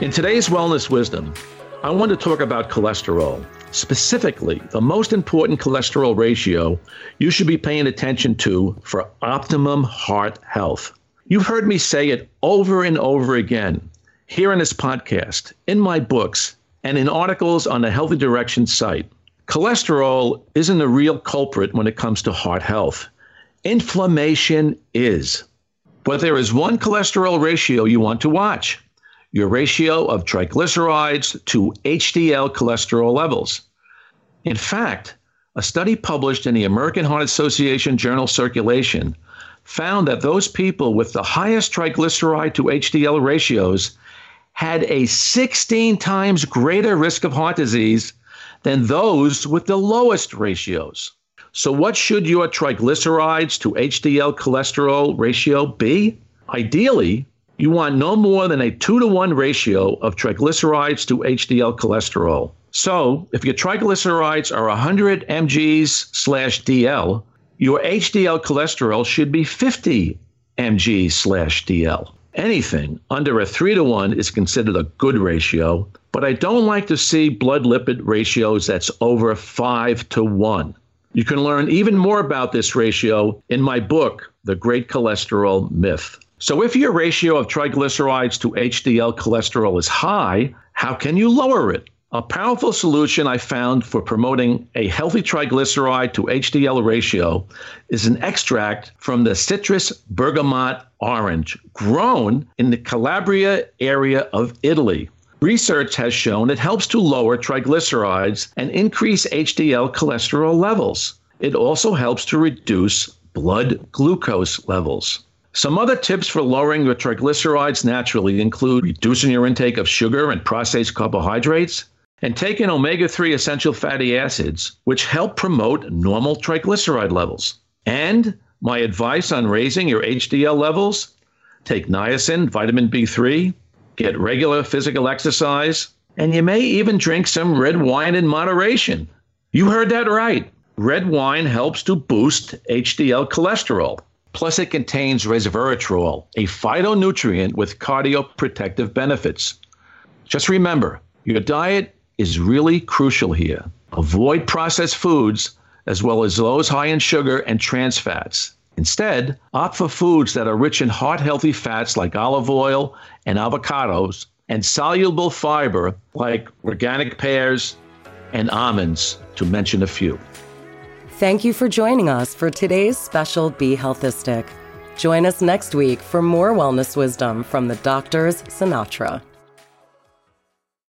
In today's Wellness Wisdom, I want to talk about cholesterol. Specifically, the most important cholesterol ratio you should be paying attention to for optimum heart health. You've heard me say it over and over again here in this podcast, in my books, and in articles on the Healthy Direction site. Cholesterol isn't a real culprit when it comes to heart health. Inflammation is. But there is one cholesterol ratio you want to watch your ratio of triglycerides to HDL cholesterol levels. In fact, a study published in the American Heart Association Journal Circulation found that those people with the highest triglyceride to HDL ratios had a 16 times greater risk of heart disease than those with the lowest ratios. So, what should your triglycerides to HDL cholesterol ratio be? Ideally, you want no more than a 2 to 1 ratio of triglycerides to HDL cholesterol. So, if your triglycerides are 100 mgs slash DL, your HDL cholesterol should be 50 mg slash DL. Anything under a 3 to 1 is considered a good ratio, but I don't like to see blood lipid ratios that's over 5 to 1. You can learn even more about this ratio in my book, The Great Cholesterol Myth. So, if your ratio of triglycerides to HDL cholesterol is high, how can you lower it? A powerful solution I found for promoting a healthy triglyceride to HDL ratio is an extract from the citrus bergamot orange grown in the Calabria area of Italy. Research has shown it helps to lower triglycerides and increase HDL cholesterol levels. It also helps to reduce blood glucose levels. Some other tips for lowering your triglycerides naturally include reducing your intake of sugar and processed carbohydrates and taking omega 3 essential fatty acids, which help promote normal triglyceride levels. And my advice on raising your HDL levels take niacin, vitamin B3, get regular physical exercise, and you may even drink some red wine in moderation. You heard that right. Red wine helps to boost HDL cholesterol. Plus, it contains resveratrol, a phytonutrient with cardioprotective benefits. Just remember, your diet is really crucial here. Avoid processed foods as well as those high in sugar and trans fats. Instead, opt for foods that are rich in heart healthy fats like olive oil and avocados and soluble fiber like organic pears and almonds, to mention a few. Thank you for joining us for today's special Be Healthistic. Join us next week for more wellness wisdom from the doctor's Sinatra.